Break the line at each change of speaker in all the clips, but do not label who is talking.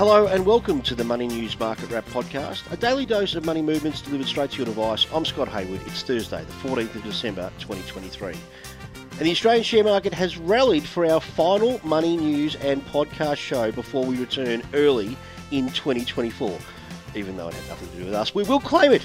Hello and welcome to the Money News Market Wrap podcast, a daily dose of money movements delivered straight to your device. I'm Scott Hayward. It's Thursday, the 14th of December 2023. And the Australian share market has rallied for our final money news and podcast show before we return early in 2024 even though it had nothing to do with us. We will claim it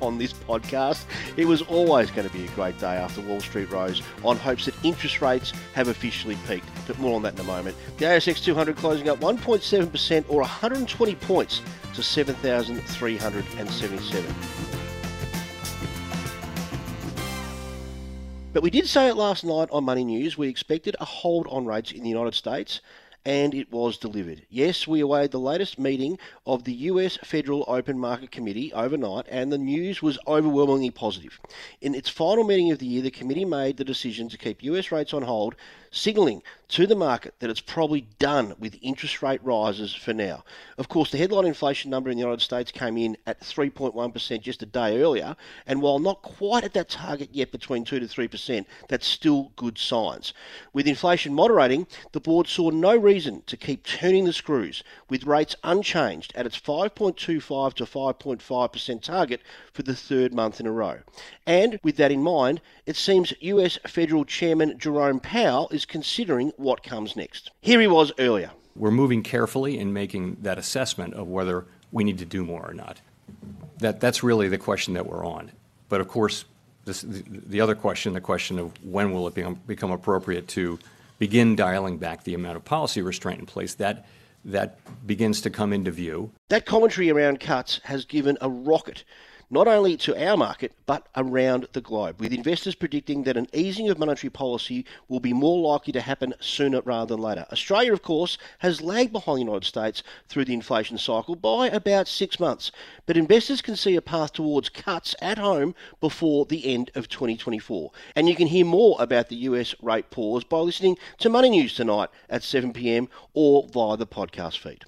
on this podcast. It was always going to be a great day after Wall Street rose on hopes that interest rates have officially peaked. But more on that in a moment. The ASX 200 closing up 1.7% or 120 points to 7,377. But we did say it last night on Money News. We expected a hold on rates in the United States and it was delivered. Yes, we awaited the latest meeting of the US Federal Open Market Committee overnight, and the news was overwhelmingly positive. In its final meeting of the year, the committee made the decision to keep US rates on hold signalling to the market that it's probably done with interest rate rises for now. Of course, the headline inflation number in the United States came in at 3.1% just a day earlier, and while not quite at that target yet between 2 to 3%, that's still good signs. With inflation moderating, the board saw no reason to keep turning the screws, with rates unchanged at its 5.25 to 5.5% target for the third month in a row. And with that in mind, it seems US Federal Chairman Jerome Powell is considering what comes next. Here he was earlier.
We're moving carefully in making that assessment of whether we need to do more or not. That, that's really the question that we're on. But of course, this, the, the, other question, the question of when will it become, become appropriate to begin dialing back the amount of policy restraint in place, that, that begins to come into view.
That commentary around cuts has given a rocket not only to our market but around the globe, with investors predicting that an easing of monetary policy will be more likely to happen sooner rather than later. Australia, of course, has lagged behind the United States through the inflation cycle by about six months, but investors can see a path towards cuts at home before the end of 2024. And you can hear more about the US rate pause by listening to Money News tonight at 7 pm or via the podcast feed.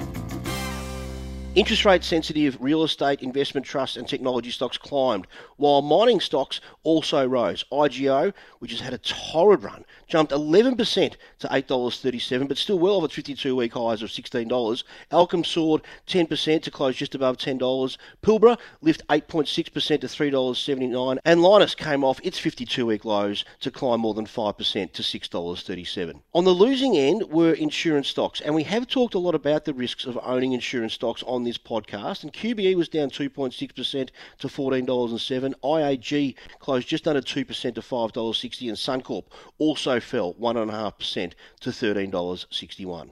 Interest rate sensitive real estate, investment trusts, and technology stocks climbed, while mining stocks also rose. IGO, which has had a torrid run, jumped 11% to $8.37, but still well off its 52 week highs of $16. Allkem soared 10% to close just above $10. Pilbara lift 8.6% to $3.79, and Lynas came off its 52 week lows to climb more than 5% to $6.37. On the losing end were insurance stocks, and we have talked a lot about the risks of owning insurance stocks on this podcast, and QBE was down 2.6% to $14.07. IAG closed just under 2% to $5.60, and Suncorp also fell 1.5% to $13.61.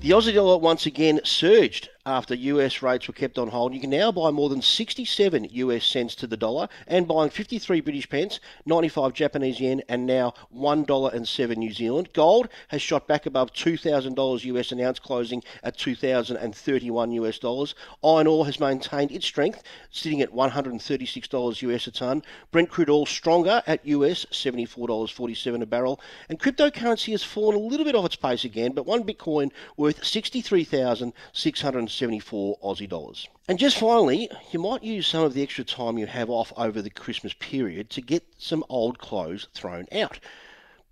The Aussie dollar once again surged after US rates were kept on hold. You can now buy more than 67 US cents to the dollar and buying 53 British pence, 95 Japanese yen, and now $1.07 New Zealand. Gold has shot back above $2,000 US an ounce, closing at 2,031 US dollars. Iron ore has maintained its strength, sitting at $136 US a ton. Brent crude oil stronger at US $74.47 a barrel. And cryptocurrency has fallen a little bit off its pace again, but one Bitcoin worth 63,600 174 Aussie dollars. And just finally, you might use some of the extra time you have off over the Christmas period to get some old clothes thrown out.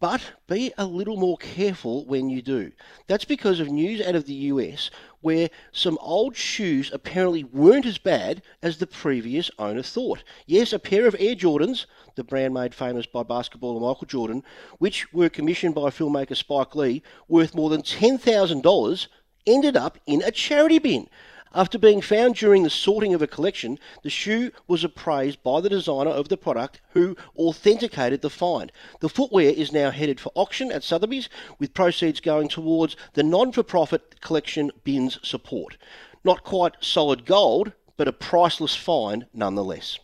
But be a little more careful when you do. That's because of news out of the US where some old shoes apparently weren't as bad as the previous owner thought. Yes, a pair of Air Jordans, the brand made famous by basketballer Michael Jordan, which were commissioned by filmmaker Spike Lee, worth more than $10,000 ended up in a charity bin. After being found during the sorting of a collection, the shoe was appraised by the designer of the product who authenticated the find. The footwear is now headed for auction at Sotheby's with proceeds going towards the non for profit collection bin's support. Not quite solid gold, but a priceless find nonetheless.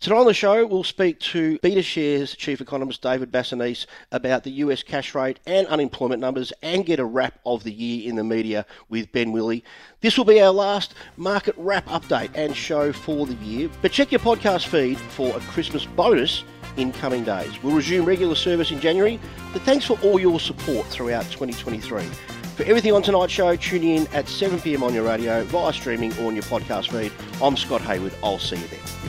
Tonight on the show, we'll speak to BetaShares Chief Economist David Bassanese about the US cash rate and unemployment numbers and get a wrap of the year in the media with Ben Willey. This will be our last market wrap update and show for the year, but check your podcast feed for a Christmas bonus in coming days. We'll resume regular service in January, but thanks for all your support throughout 2023. For everything on tonight's show, tune in at 7pm on your radio, via streaming or on your podcast feed. I'm Scott Hayward. I'll see you there.